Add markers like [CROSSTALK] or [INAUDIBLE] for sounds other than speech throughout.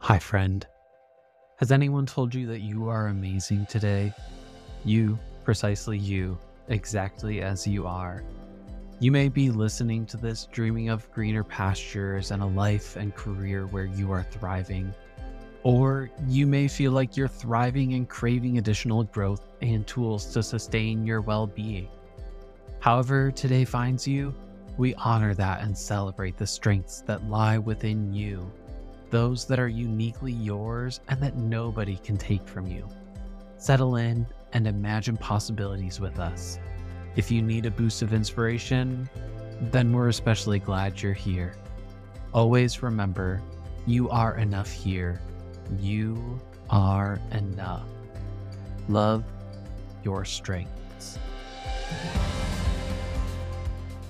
Hi, friend. Has anyone told you that you are amazing today? You, precisely you, exactly as you are. You may be listening to this dreaming of greener pastures and a life and career where you are thriving. Or you may feel like you're thriving and craving additional growth and tools to sustain your well being. However, today finds you, we honor that and celebrate the strengths that lie within you those that are uniquely yours and that nobody can take from you. Settle in and imagine possibilities with us. If you need a boost of inspiration, then we're especially glad you're here. Always remember, you are enough here. You are enough. Love your strengths.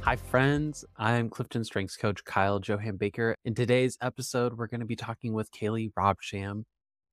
Hi, friends. I'm Clifton Strengths Coach Kyle Johann Baker. In today's episode, we're going to be talking with Kayley Robsham.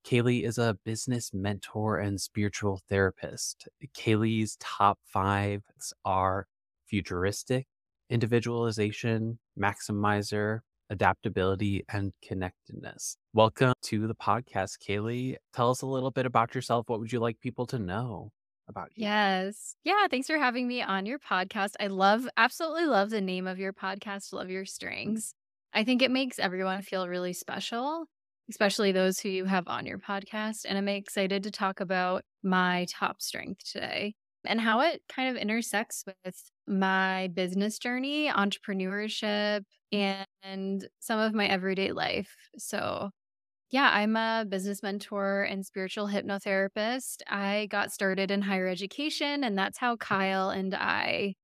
Kayley is a business mentor and spiritual therapist. Kayley's top five are futuristic, individualization, maximizer, adaptability, and connectedness. Welcome to the podcast, Kayley. Tell us a little bit about yourself. What would you like people to know? About you. Yes. Yeah. Thanks for having me on your podcast. I love, absolutely love the name of your podcast, Love Your Strengths. I think it makes everyone feel really special, especially those who you have on your podcast. And I'm excited to talk about my top strength today and how it kind of intersects with my business journey, entrepreneurship, and some of my everyday life. So yeah, I'm a business mentor and spiritual hypnotherapist. I got started in higher education, and that's how Kyle and I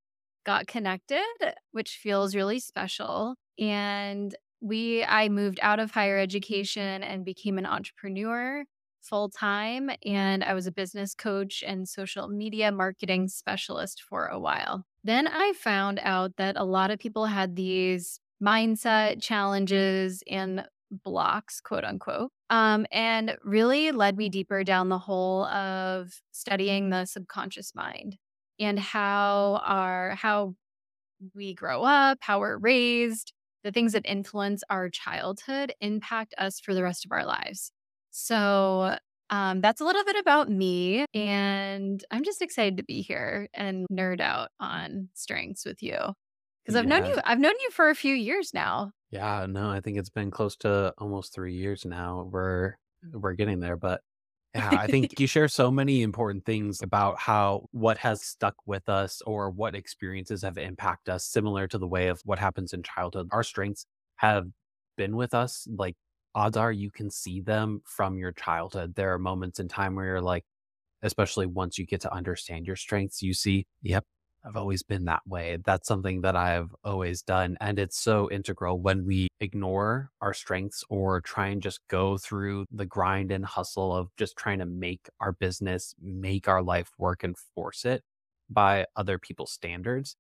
got connected, which feels really special. And we I moved out of higher education and became an entrepreneur full time and I was a business coach and social media marketing specialist for a while. Then I found out that a lot of people had these mindset challenges and blocks, quote unquote, um, and really led me deeper down the hole of studying the subconscious mind and how our how we grow up, how we're raised, the things that influence our childhood impact us for the rest of our lives. So um, that's a little bit about me, and I'm just excited to be here and nerd out on strengths with you because I've known you. I've known you for a few years now. Yeah, no, I think it's been close to almost three years now. We're mm. we're getting there, but yeah, I [LAUGHS] think you share so many important things about how what has stuck with us or what experiences have impacted us, similar to the way of what happens in childhood. Our strengths have been with us. Like odds are you can see them from your childhood. There are moments in time where you're like, especially once you get to understand your strengths, you see, yep, I've always been that way. That's something that I've always done. And it's so integral when we ignore our strengths or try and just go through the grind and hustle of just trying to make our business, make our life work and force it by other people's standards.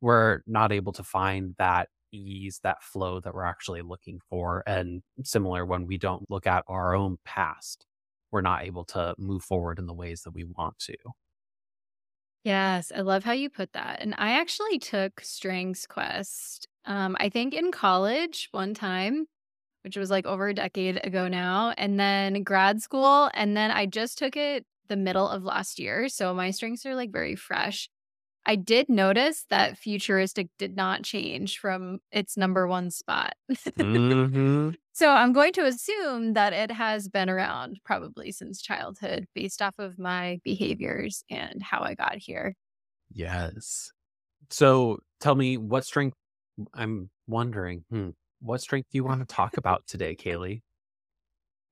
We're not able to find that ease, that flow that we're actually looking for. And similar when we don't look at our own past, we're not able to move forward in the ways that we want to. Yes, I love how you put that. And I actually took Strengths Quest, um, I think in college one time, which was like over a decade ago now, and then grad school. And then I just took it the middle of last year. So my strengths are like very fresh. I did notice that futuristic did not change from its number one spot. mm-hmm. [LAUGHS] So I'm going to assume that it has been around probably since childhood based off of my behaviors and how I got here. Yes. So tell me what strength I'm wondering, hmm, what strength do you want to talk about today, Kayley?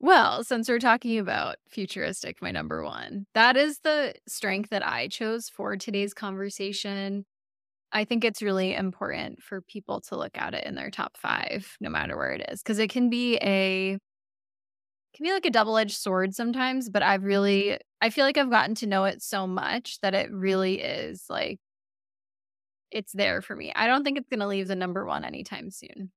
Well, since we're talking about futuristic, my number one, that is the strength that I chose for today's conversation. I think it's really important for people to look at it in their top five, no matter where it is, because it can be a can be like a double-edged sword sometimes, but I've really I feel like I've gotten to know it so much that it really is like it's there for me. I don't think it's gonna leave the number one anytime soon.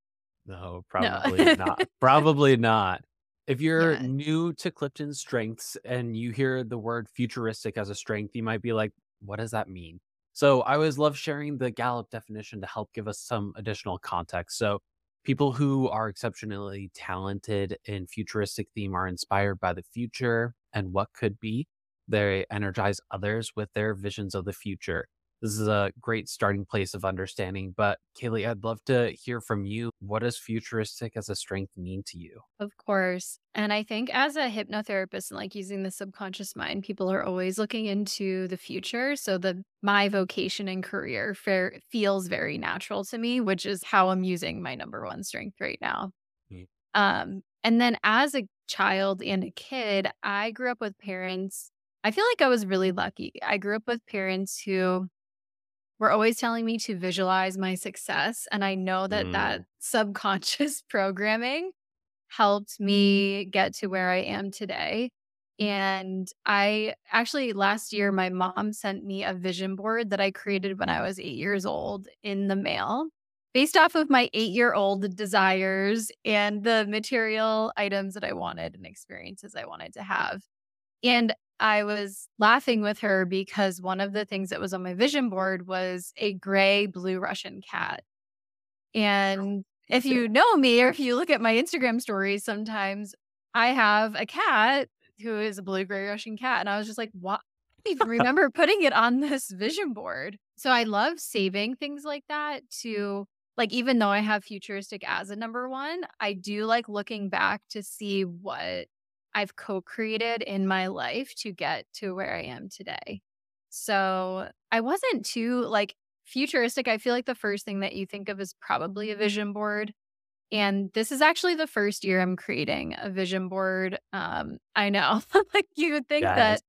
No, probably no. not. Probably not. If you're yeah. new to Clifton strengths and you hear the word futuristic as a strength, you might be like, what does that mean? So I always love sharing the Gallup definition to help give us some additional context. So People who are exceptionally talented in futuristic theme are inspired by the future and what could be. They energize others with their visions of the future. This is a great starting place of understanding. But Kayley, I'd love to hear from you. What does futuristic as a strength mean to you? Of course. And I think as a hypnotherapist and like using the subconscious mind, people are always looking into the future. So the my vocation and career fair, feels very natural to me, which is how I'm using my number one strength right now. Mm. Um, and then as a child and a kid, I grew up with parents. I feel like I was really lucky. I grew up with parents who were always telling me to visualize my success. And I know that mm. that subconscious [LAUGHS] programming helped me get to where I am today. And I actually, last year, my mom sent me a vision board that I created when I was eight years old in the mail based off of my eight year old desires and the material items that I wanted and experiences I wanted to have. And I was laughing with her because one of the things that was on my vision board was a gray blue Russian cat. Oh, and if you know me or if you look at my Instagram stories, sometimes I have a cat who is a blue gray Russian cat. And I was just like, what? I even remember putting it on this vision board. So I love saving things like that to like, even though I have futuristic as a number one, I do like looking back to see what I've co created in my life to get to where I am today. So I wasn't too like futuristic. I feel like the first thing that you think of is probably a vision board. And this is actually the first year I'm creating a vision board. Um, [LAUGHS] I know, like you would think yes. that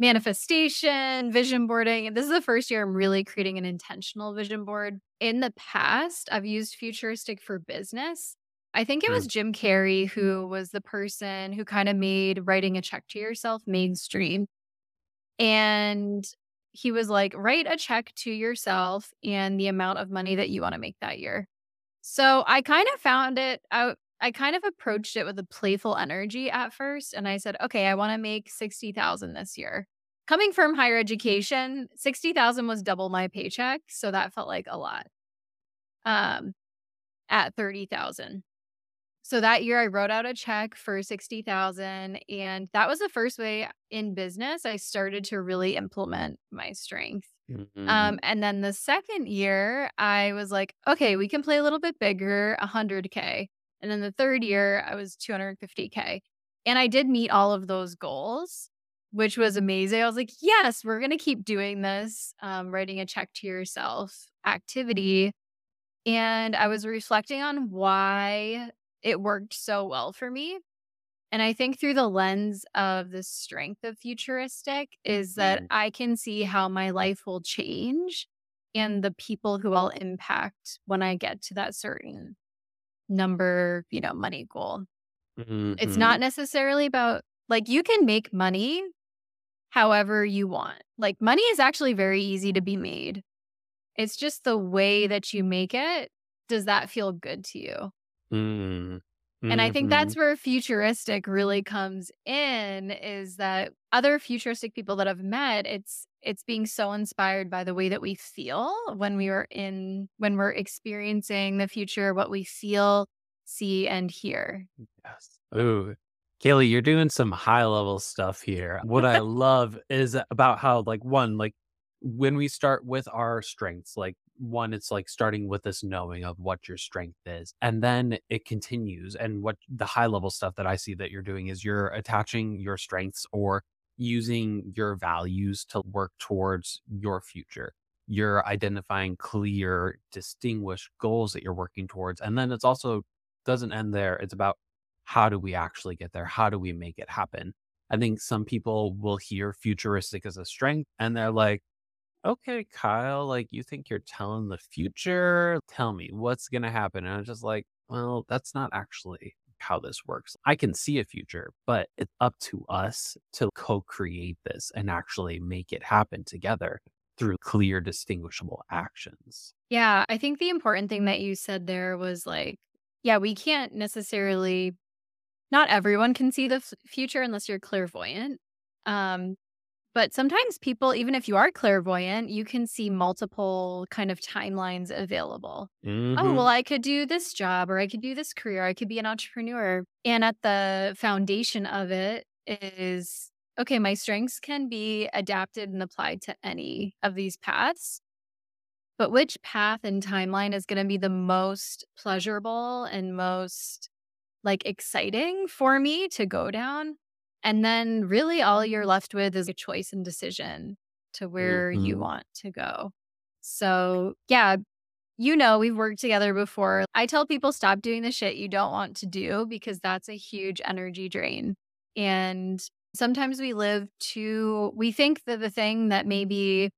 manifestation, vision boarding, this is the first year I'm really creating an intentional vision board. In the past, I've used futuristic for business. I think it was mm. Jim Carrey who was the person who kind of made writing a check to yourself mainstream. And he was like, write a check to yourself and the amount of money that you want to make that year. So I kind of found it out. I kind of approached it with a playful energy at first. And I said, okay, I want to make 60,000 this year. Coming from higher education, 60,000 was double my paycheck. So that felt like a lot. Um, at 30,000. So that year I wrote out a check for 60,000 and that was the first way in business I started to really implement my strength. Mm-hmm. Um, and then the second year I was like, okay, we can play a little bit bigger, 100k. And then the third year I was 250k. And I did meet all of those goals, which was amazing. I was like, yes, we're going to keep doing this, um, writing a check to yourself activity. And I was reflecting on why it worked so well for me. And I think through the lens of the strength of futuristic is that mm-hmm. I can see how my life will change and the people who I'll impact when I get to that certain number, you know, money goal. Mm-hmm. It's not necessarily about like you can make money however you want. Like money is actually very easy to be made. It's just the way that you make it. Does that feel good to you? Mm. And I think that's mm-hmm. where futuristic really comes in is that other futuristic people that I've met, it's it's being so inspired by the way that we feel when we are in when we're experiencing the future, what we feel, see, and hear. Yes. Ooh. Kayley, you're doing some high level stuff here. What I [LAUGHS] love is about how like one, like when we start with our strengths, like one, it's like starting with this knowing of what your strength is. And then it continues. And what the high level stuff that I see that you're doing is you're attaching your strengths or using your values to work towards your future. You're identifying clear, distinguished goals that you're working towards. And then it's also doesn't end there. It's about how do we actually get there? How do we make it happen? I think some people will hear futuristic as a strength and they're like, okay, Kyle, like you think you're telling the future? Tell me what's going to happen. And I'm just like, well, that's not actually how this works. I can see a future, but it's up to us to co create this and actually make it happen together through clear, distinguishable actions. Yeah. I think the important thing that you said there was like, yeah, we can't necessarily, not everyone can see the f- future unless you're clairvoyant. Um, But sometimes people, even if you are clairvoyant, you can see multiple kind of timelines available. Mm-hmm. Oh, well, I could do this job or I could do this career. I could be an entrepreneur. And at the foundation of it is okay, my strengths can be adapted and applied to any of these paths. But which path and timeline is going to be the most pleasurable and most like exciting for me to go down? And then really all you're left with is a choice and decision to where you Mhm. want to go. So, yeah, you know, we've worked together before. I tell people stop doing the shit you don't want to do because that's a huge energy drain. And sometimes we live too, we think that the thing that maybe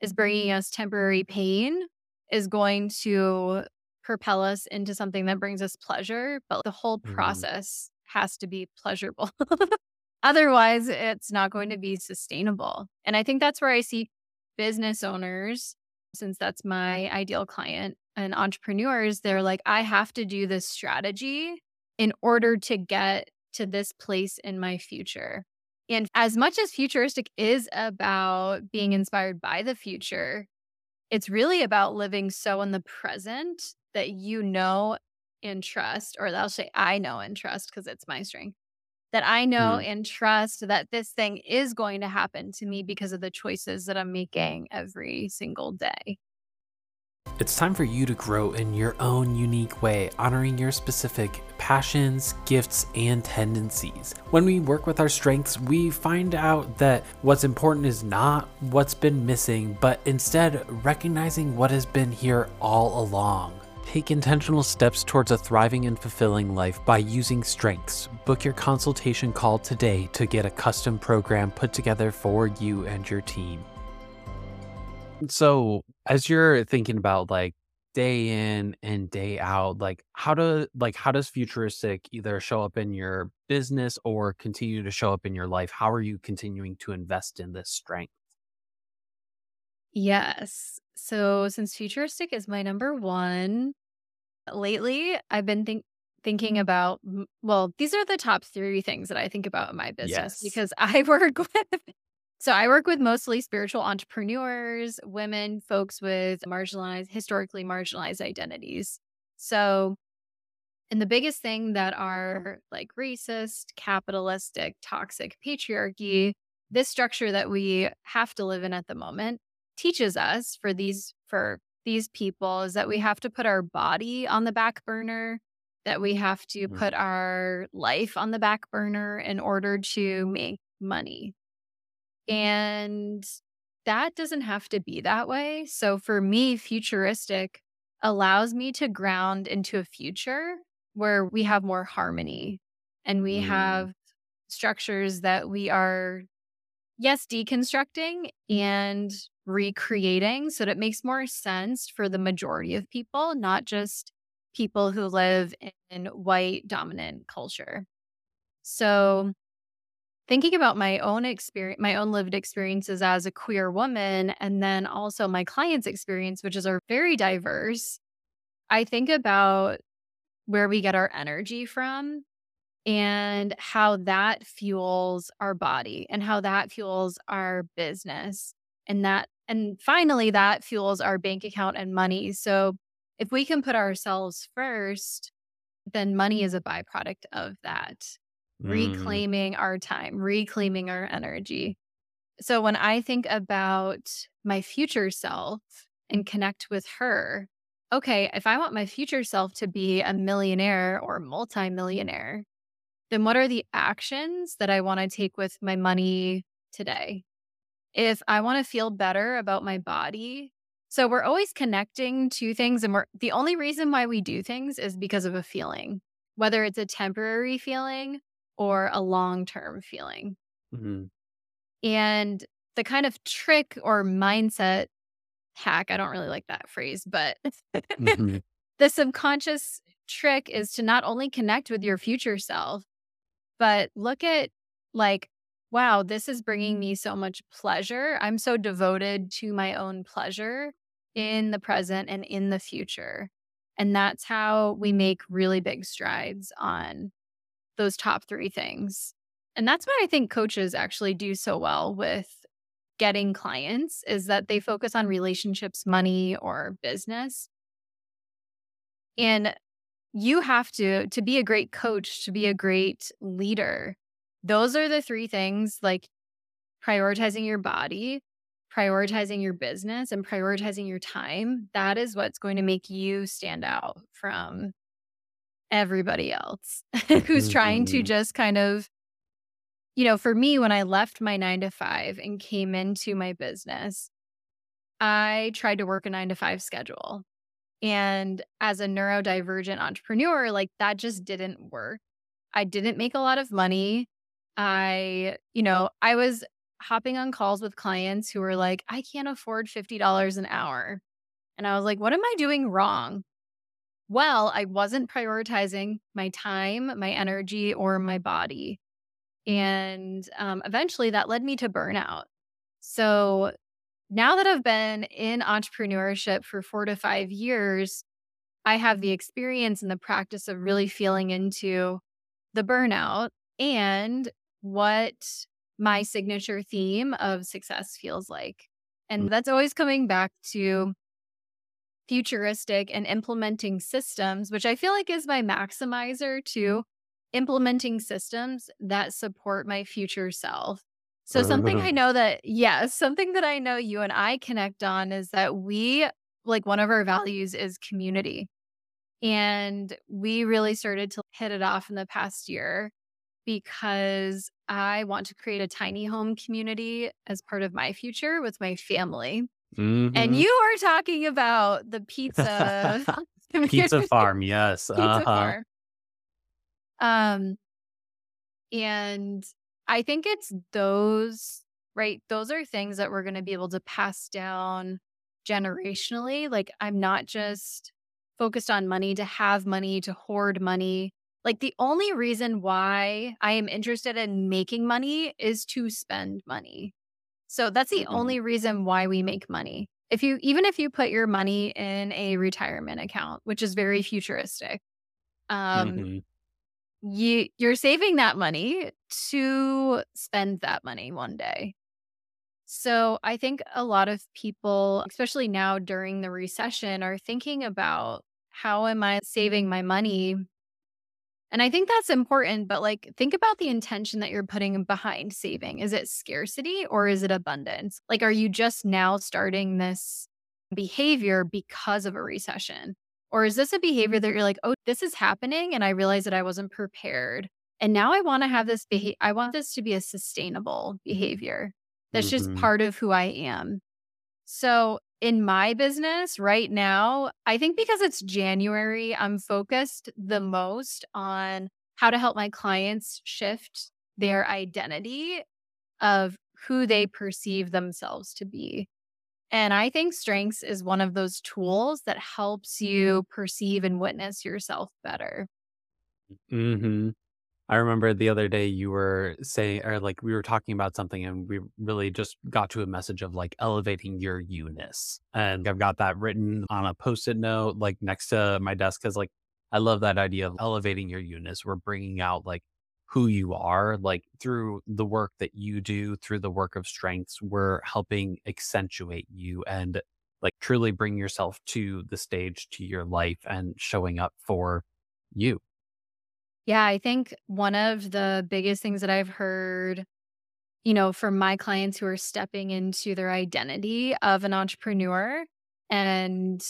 is bringing us temporary pain is going to propel us into something that brings us pleasure, but the whole Mhm. process has to be pleasurable. [LAUGHS] Otherwise, it's not going to be sustainable. And I think that's where I see business owners, since that's my ideal client, and entrepreneurs, they're like, I have to do this strategy in order to get to this place in my future. And as much as futuristic is about being inspired by the future, it's really about living so in the present that you know and trust, or I'll say, I know and trust because it's my strength, that I know Mhm. and trust that this thing is going to happen to me because of the choices that I'm making every single day. It's time for you to grow in your own unique way, honoring your specific passions, gifts, and tendencies. When we work with our strengths, we find out that what's important is not what's been missing, but instead recognizing what has been here all along. Take intentional steps towards a thriving and fulfilling life by using strengths. Book your consultation call today to get a custom program put together for you and your team. So, as you're thinking about like day in and day out, like how do like how does futuristic either show up in your business or continue to show up in your life? How are you continuing to invest in this strength? Yes. So since futuristic is my number one, lately I've been think thinking mm-hmm. about well, these are the top three things that I think about in my business Yes. because [LAUGHS] I work with so I work with mostly spiritual entrepreneurs, women, folks with marginalized, historically marginalized identities. So and the biggest thing that are like racist, capitalistic, toxic patriarchy, this structure that we have to live in at the moment teaches us for these for these people is that we have to put our body on the back burner, that we have to Mhm. put our life on the back burner in order to make money. And that doesn't have to be that way. So for me, futuristic allows me to ground into a future where we have more harmony and we Mm. have structures that we are, yes, deconstructing mm. and recreating so that it makes more sense for the majority of people, not just people who live in white dominant culture. So thinking about my own experience, my own lived experiences as a queer woman, and then also my clients' experience, which is are very diverse. I think about where we get our energy from and how that fuels our body and how that fuels our business and that and finally that fuels our bank account and money. So if we can put ourselves first, then money is a byproduct of that Mm. reclaiming our time, reclaiming our energy. So when I think about my future self and connect with her, okay, if I want my future self to be a millionaire or multimillionaire, then what are the actions that I want to take with my money today? If I want to feel better about my body, so we're always connecting to things and we're the only reason why we do things is because of a feeling, whether it's a temporary feeling or a long-term feeling. Mhm. And the kind of trick or mindset hack, I don't really like that phrase, but [LAUGHS] Mhm. the subconscious trick is to not only connect with your future self, but look at like, wow, this is bringing mm. me so much pleasure. I'm so devoted to my own pleasure in the present and in the future. And that's how we mm. make really big strides on those top three things. And that's why I think coaches actually do so well with getting clients is that they mm. focus on relationships, money, or business. And you have to to be a great coach, to be a great leader. Those are the three things like prioritizing your body, prioritizing your business and prioritizing your time. That is what's going to make you stand out from everybody else [LAUGHS] who's trying to Mhm. just kind of you know, for me, when I left my nine to five and came into my business, I tried to work a nine to five schedule. And as a neurodivergent entrepreneur, like that just didn't work. I didn't make a lot of money. I, you know, I was hopping on calls with clients who were like, I can't afford $50 an hour. And I was like, what am I doing wrong? Well, I wasn't prioritizing my time, my energy, or my body. And um, eventually that led me to burnout. So now that I've been in entrepreneurship for four to five years, I have the experience and the practice of really feeling into the burnout and what my signature theme of success feels like. And mm. that's always coming back to futuristic and implementing systems, which I feel like is my maximizer to implementing systems that support my future self. So, something I know that, yes, something that I know you and I connect on is that we, like, one of our values is community. And we really started to hit it off in the past year because I want to create a tiny home community as part of my future with my family. And Mhm. you are talking about the pizza [LAUGHS] [LAUGHS] Pizza farm, yes. pizza Uh-huh. farm. Um, and I think it's those, right? Those are things that we're going to be able to pass down generationally. Like, I'm not just focused on money to have money, to hoard money. Like, the only reason why I am interested in making money is to spend money. So that's the Mhm. only reason why we make money. If you, even if you put your money in a retirement account, which is very futuristic, um, Mhm. You you're saving that money to spend that money one day. So I think a lot of people, especially now during the recession, are thinking about how am I saving my money? And I think that's important, but like think about the intention that you're putting behind saving. Is it scarcity or is it abundance? Like, are you just now starting this behavior because of a recession? Or is this a behavior that you're like, oh, this is happening and I realized that I wasn't prepared. And now I want to have this behavior. I want this to be a sustainable behavior. That's just Mhm. part of who I am. So in my business right now, I think because it's January, I'm focused the most on how to help my clients shift their identity of who they perceive themselves to be. And I think strengths is one of those tools that helps you perceive and witness yourself better. Mm-hmm. I remember the other day you were saying or, like, we were talking about something, and we really just got to a message of, like, elevating your you-ness, and I've got that written on a Post-it note, like, next to my desk, because like, I love that idea of elevating your you-ness. We're bringing out, like, who you are, like, through the work that you do, through the work of strengths, we're helping accentuate you and, like, truly bring yourself to the stage, to your life, and showing up for you. Yeah, I think one of the biggest things that I've heard, you know, from my clients who are stepping into their identity of an entrepreneur and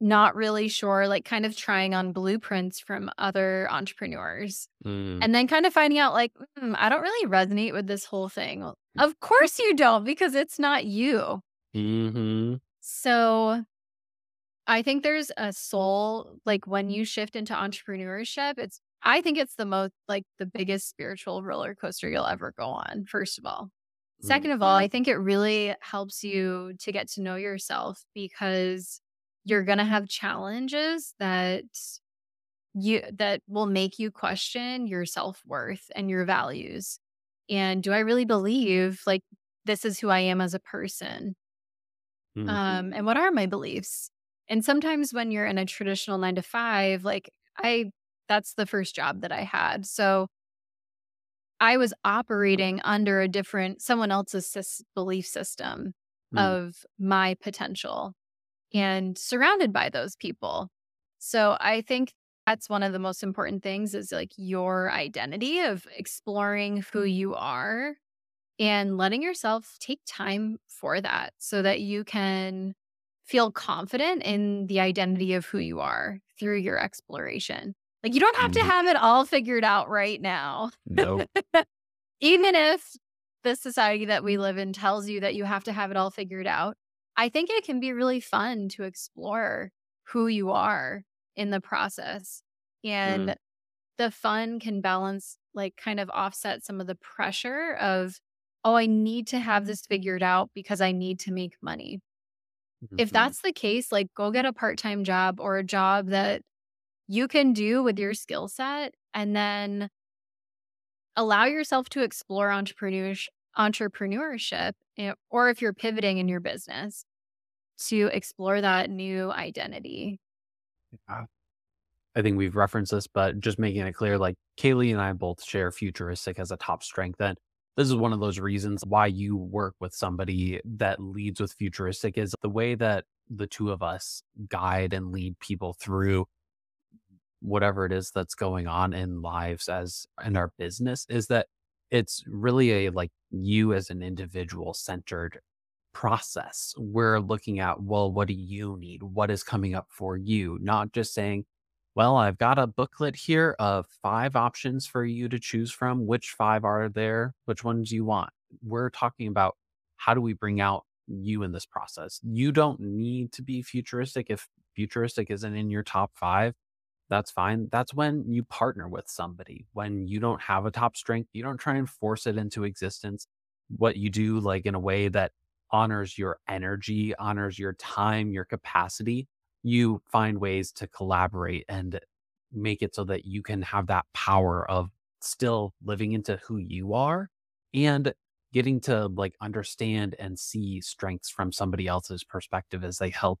not really sure, like kind of trying on blueprints from other entrepreneurs Mm. and then kind of finding out, like, "Mm, I don't really resonate with this whole thing. Well, of course you don't, because it's not you. Mhm. So I think there's a soul, like when you shift into entrepreneurship, it's, I think it's the most, like the biggest spiritual roller coaster you'll ever go on, first of all. Second of all, I think it really helps you to get to know yourself because you're going to have challenges that you that will make you question your self-worth and your values. And do I really believe like this is who I am as a person? Mhm. Um and what are my beliefs? And sometimes when you're in a traditional 9 to 5, like I that's the first job that I had. So I was operating under a different, someone else's belief system mm. of my potential and surrounded by those people. So I think that's one of the most important things is like your identity of exploring who you are and letting yourself take time for that so that you can feel confident in the identity of who you are through your exploration. Like you don't have to mm-hmm. have it all figured out right now. No. [LAUGHS] Even if the society that we live in tells you that you have to have it all figured out, I think it can be really fun to explore who you are in the process. And mm. the fun can balance, like, kind of offset some of the pressure of, oh, I need to have this figured out because I need to make money. Mm-hmm. If that's the case, like, go get a part time job or a job that you can do with your skill set and then allow yourself to explore entrepreneurship entrepreneurship or if you're pivoting in your business to explore that new identity. Yeah. I think we've referenced this, but just making it clear like Kayley and I both share futuristic as a top strength. And this is one of those reasons why you work with somebody that leads with futuristic is the way that the two of us guide and lead people through whatever it is that's going on in lives as in our business is that it's really a like you as an individual centered process. We're looking at, well, what do you need? What is coming up for you? Not just saying, well, I've got a booklet here of five options for you to choose from. Which five are there? Which ones you want? We're talking about how do we bring out you in this process? You don't need to be futuristic if futuristic isn't in your top five that's fine. That's when you partner with somebody. When you don't have a top strength, you don't try and force it into existence. What you do, like in a way that honors your energy, honors your time, your capacity, you find ways to collaborate and make it so that you can have that power of still living into who you are and getting to like understand and see strengths from somebody else's perspective as they help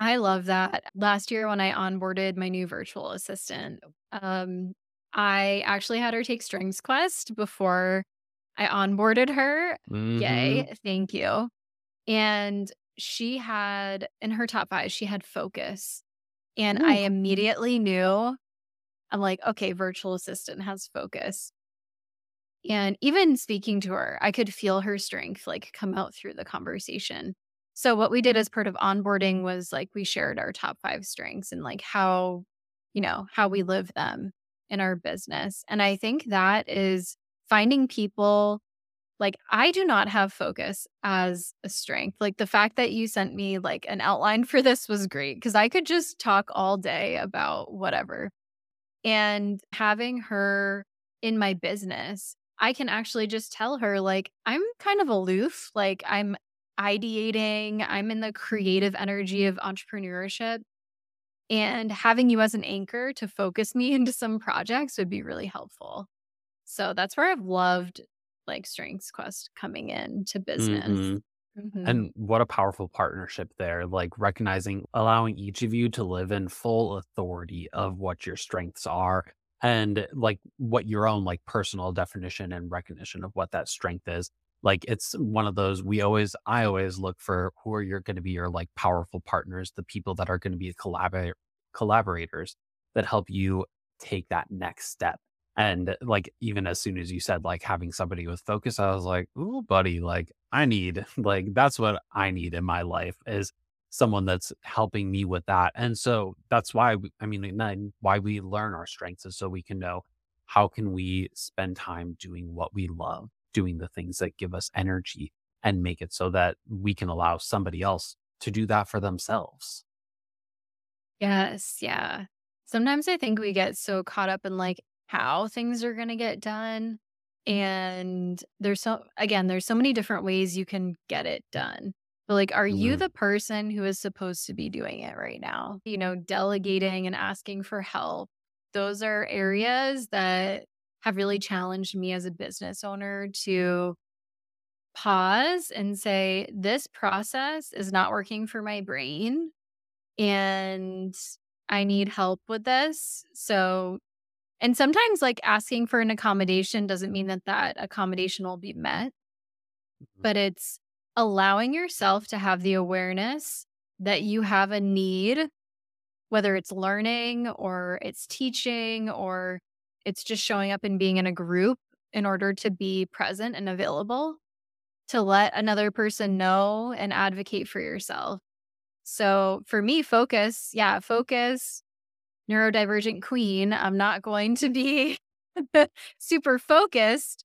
I love that. Last year when I onboarded my new virtual assistant, um, I actually had her take Strengths Quest before I onboarded her. Mm-hmm. Yay. Thank you. And she had in her top five, she had focus. And Ooh. I immediately knew I'm like, okay, virtual assistant has focus. And even speaking to her, I could feel her strength like come out through the conversation. So what we did as part of onboarding was like we shared our top 5 strengths and like how, you know, how we live them in our business. And I think that is finding people like I do not have focus as a strength. Like the fact that you sent me like an outline for this was great because I could just talk all day about whatever. And having her in my business, I can actually just tell her like I'm kind of aloof. Like I'm ideating, I'm in the mm-hmm. creative energy of entrepreneurship. And having you as an anchor to focus me [LAUGHS] into some projects would be really helpful. So that's where I've loved like Strengths Quest coming in to business. Mm-hmm. Mm-hmm. And what a powerful partnership there, like recognizing, allowing each of you to live in full authority of what your strengths are and like what your own like personal definition and recognition of what that strength is like it's one of those we always i always look for who are you're going to be your like powerful partners the people that are going to be collaborate collaborators that help you take that next step and like even as soon as you said like having somebody with focus i was like oh buddy like i need [LAUGHS] like that's what i need in my life is someone that's helping me with that and so that's why i mean why we learn our strengths is so we can know how can we spend time doing what we love doing the things that give us energy and make it so that we can allow somebody else to do that for themselves. Yes. Yeah. Sometimes I think we get so caught up in like how things are going to get done. And there's so, again, there's so many different ways you can get it done. But like, are you mm-hmm. the person who is supposed to be doing it right now? You know, delegating and asking for help. Those are areas that have really challenged me as a business owner to pause and say, this process is not working for my brain and I need help with this. So, And sometimes, like asking for an accommodation doesn't mean that that accommodation will be met, Mhm. but it's allowing yourself to have the awareness that you have a need, whether it's learning or it's teaching or it's just showing up and being in a group in order to be present and available to let another person know and advocate for yourself. So for me, focus, yeah, focus, neurodivergent queen. I'm not going to be [LAUGHS] super focused.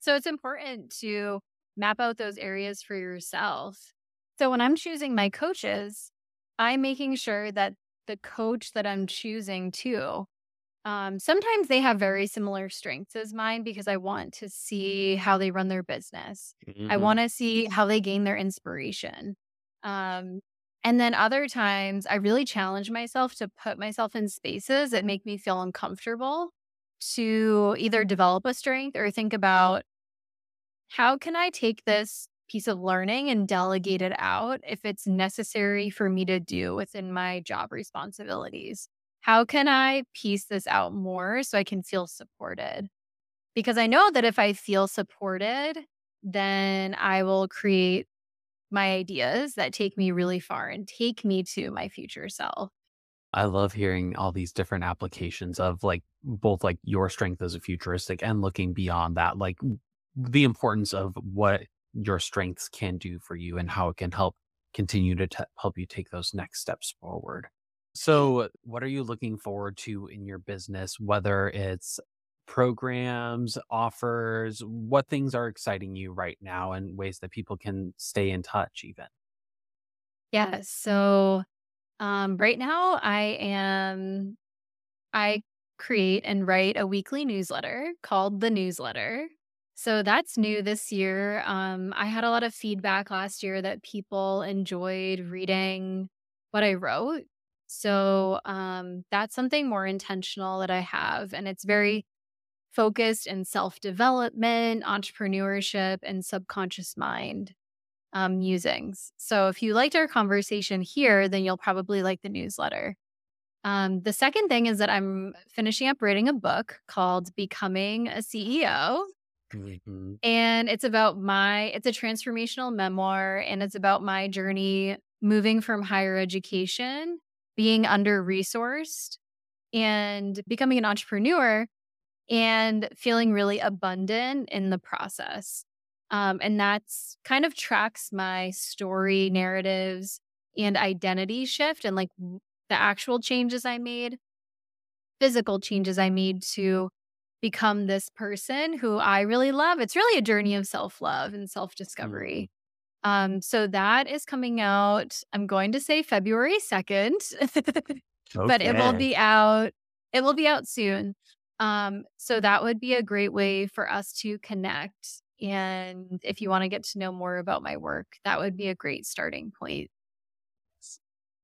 So it's important to map out those areas for yourself. So when I'm choosing my coaches, I'm making sure that the coach that I'm choosing too, um, sometimes they have very similar strengths as mine because I want to see how they run their business. I Mhm. want to see how they gain their inspiration. Um, and then other times, I really challenge myself to put myself in spaces that make me feel uncomfortable to either mm-hmm. develop a strength or think about how can I take this piece of learning and delegate it out if it's necessary for me to do within my job responsibilities? How can I piece this out more so I can feel supported? Because I know that if I feel supported, then I will create my ideas that take me really far and take me to my future self. I love hearing all these different applications of like both like your strength as a futuristic and looking beyond that, like the importance of what your strengths can do for you and how it can help continue to t- help you take those next steps forward. So, what are you looking forward to in your business, whether it's programs, offers, what things are exciting you right now and ways that people can stay in touch even? Yes. So um, right now, I am, I create and write a weekly newsletter called The Newsletter. So that's new this year. Um, I had a lot of feedback last year that people enjoyed reading what I wrote. So um, that's something more intentional that I have. And it's very focused in self development, entrepreneurship, and subconscious mind um, musings. So if you liked our conversation here, then you'll probably like the newsletter. Um, the second thing is that I'm finishing up writing a book called Becoming a CEO. Mhm. And it's about my, it's a transformational memoir and it's about my journey moving from higher education, being under resourced, and becoming an entrepreneur and feeling really abundant in the process. Um, and that's kind of tracks my story narratives and identity shift and like the actual changes I made, physical changes I made to become this person who I really love. It's really a journey of self love and self Mm. discovery. Um, so that is coming out, I'm going to say February 2nd. [LAUGHS] but it will be out it will be out soon um so that would be a great way for us to connect and if you want to get to know more about my work that would be a great starting point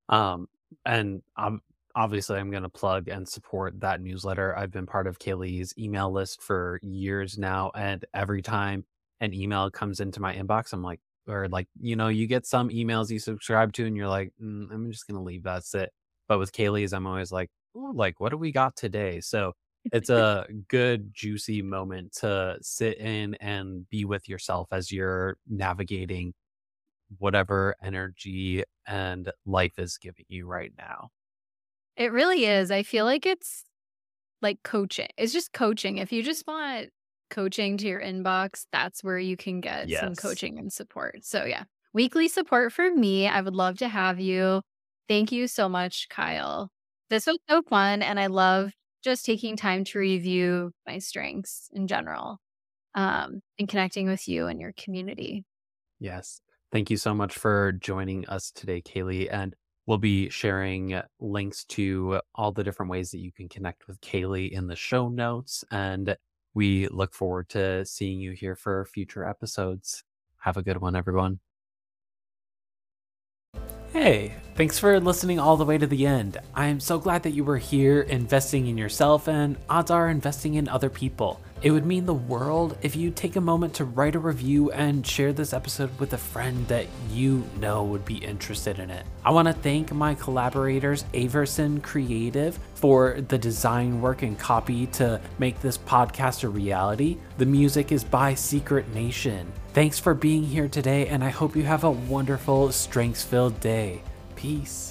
Um, and um, obviously, I'm going to plug and support that newsletter. I've been part of Kayley's email list for years now, and every time an email comes into my inbox, I'm like, or like, you know, you get some emails you subscribe to, and you're like, "Mm, I'm just going to leave. That's it. But with Kayley's, I'm always like, like, what do we got today? So it's a good, juicy moment to sit in and be with yourself as you're navigating whatever energy and life is giving you right now. it really is i feel like it's like coaching it's just coaching if you just want coaching to your inbox that's where you can get some coaching and support so yeah weekly support for me i would love to have you thank you so much kyle this was so fun and i love just taking time to review my strengths in general um, and connecting with you and your community Yes. Thank you so much for joining us today, Kayley. And we'll be sharing links to all the different ways that you can connect with Kayley in the show notes. And we look forward to seeing you here for future episodes. Have a good one, everyone. Hey, thanks for listening all the way to the end. I am so glad that you were here investing in yourself, and odds are investing in other people. It would mean the world if you take a moment to write a review and share this episode with a friend that you know would be interested in it. I want to thank my collaborators, Averson Creative, for the design work and copy to make this podcast a reality. The music is by Secret Nation. Thanks for being here today, and I hope you have a wonderful, strengths filled day. Peace.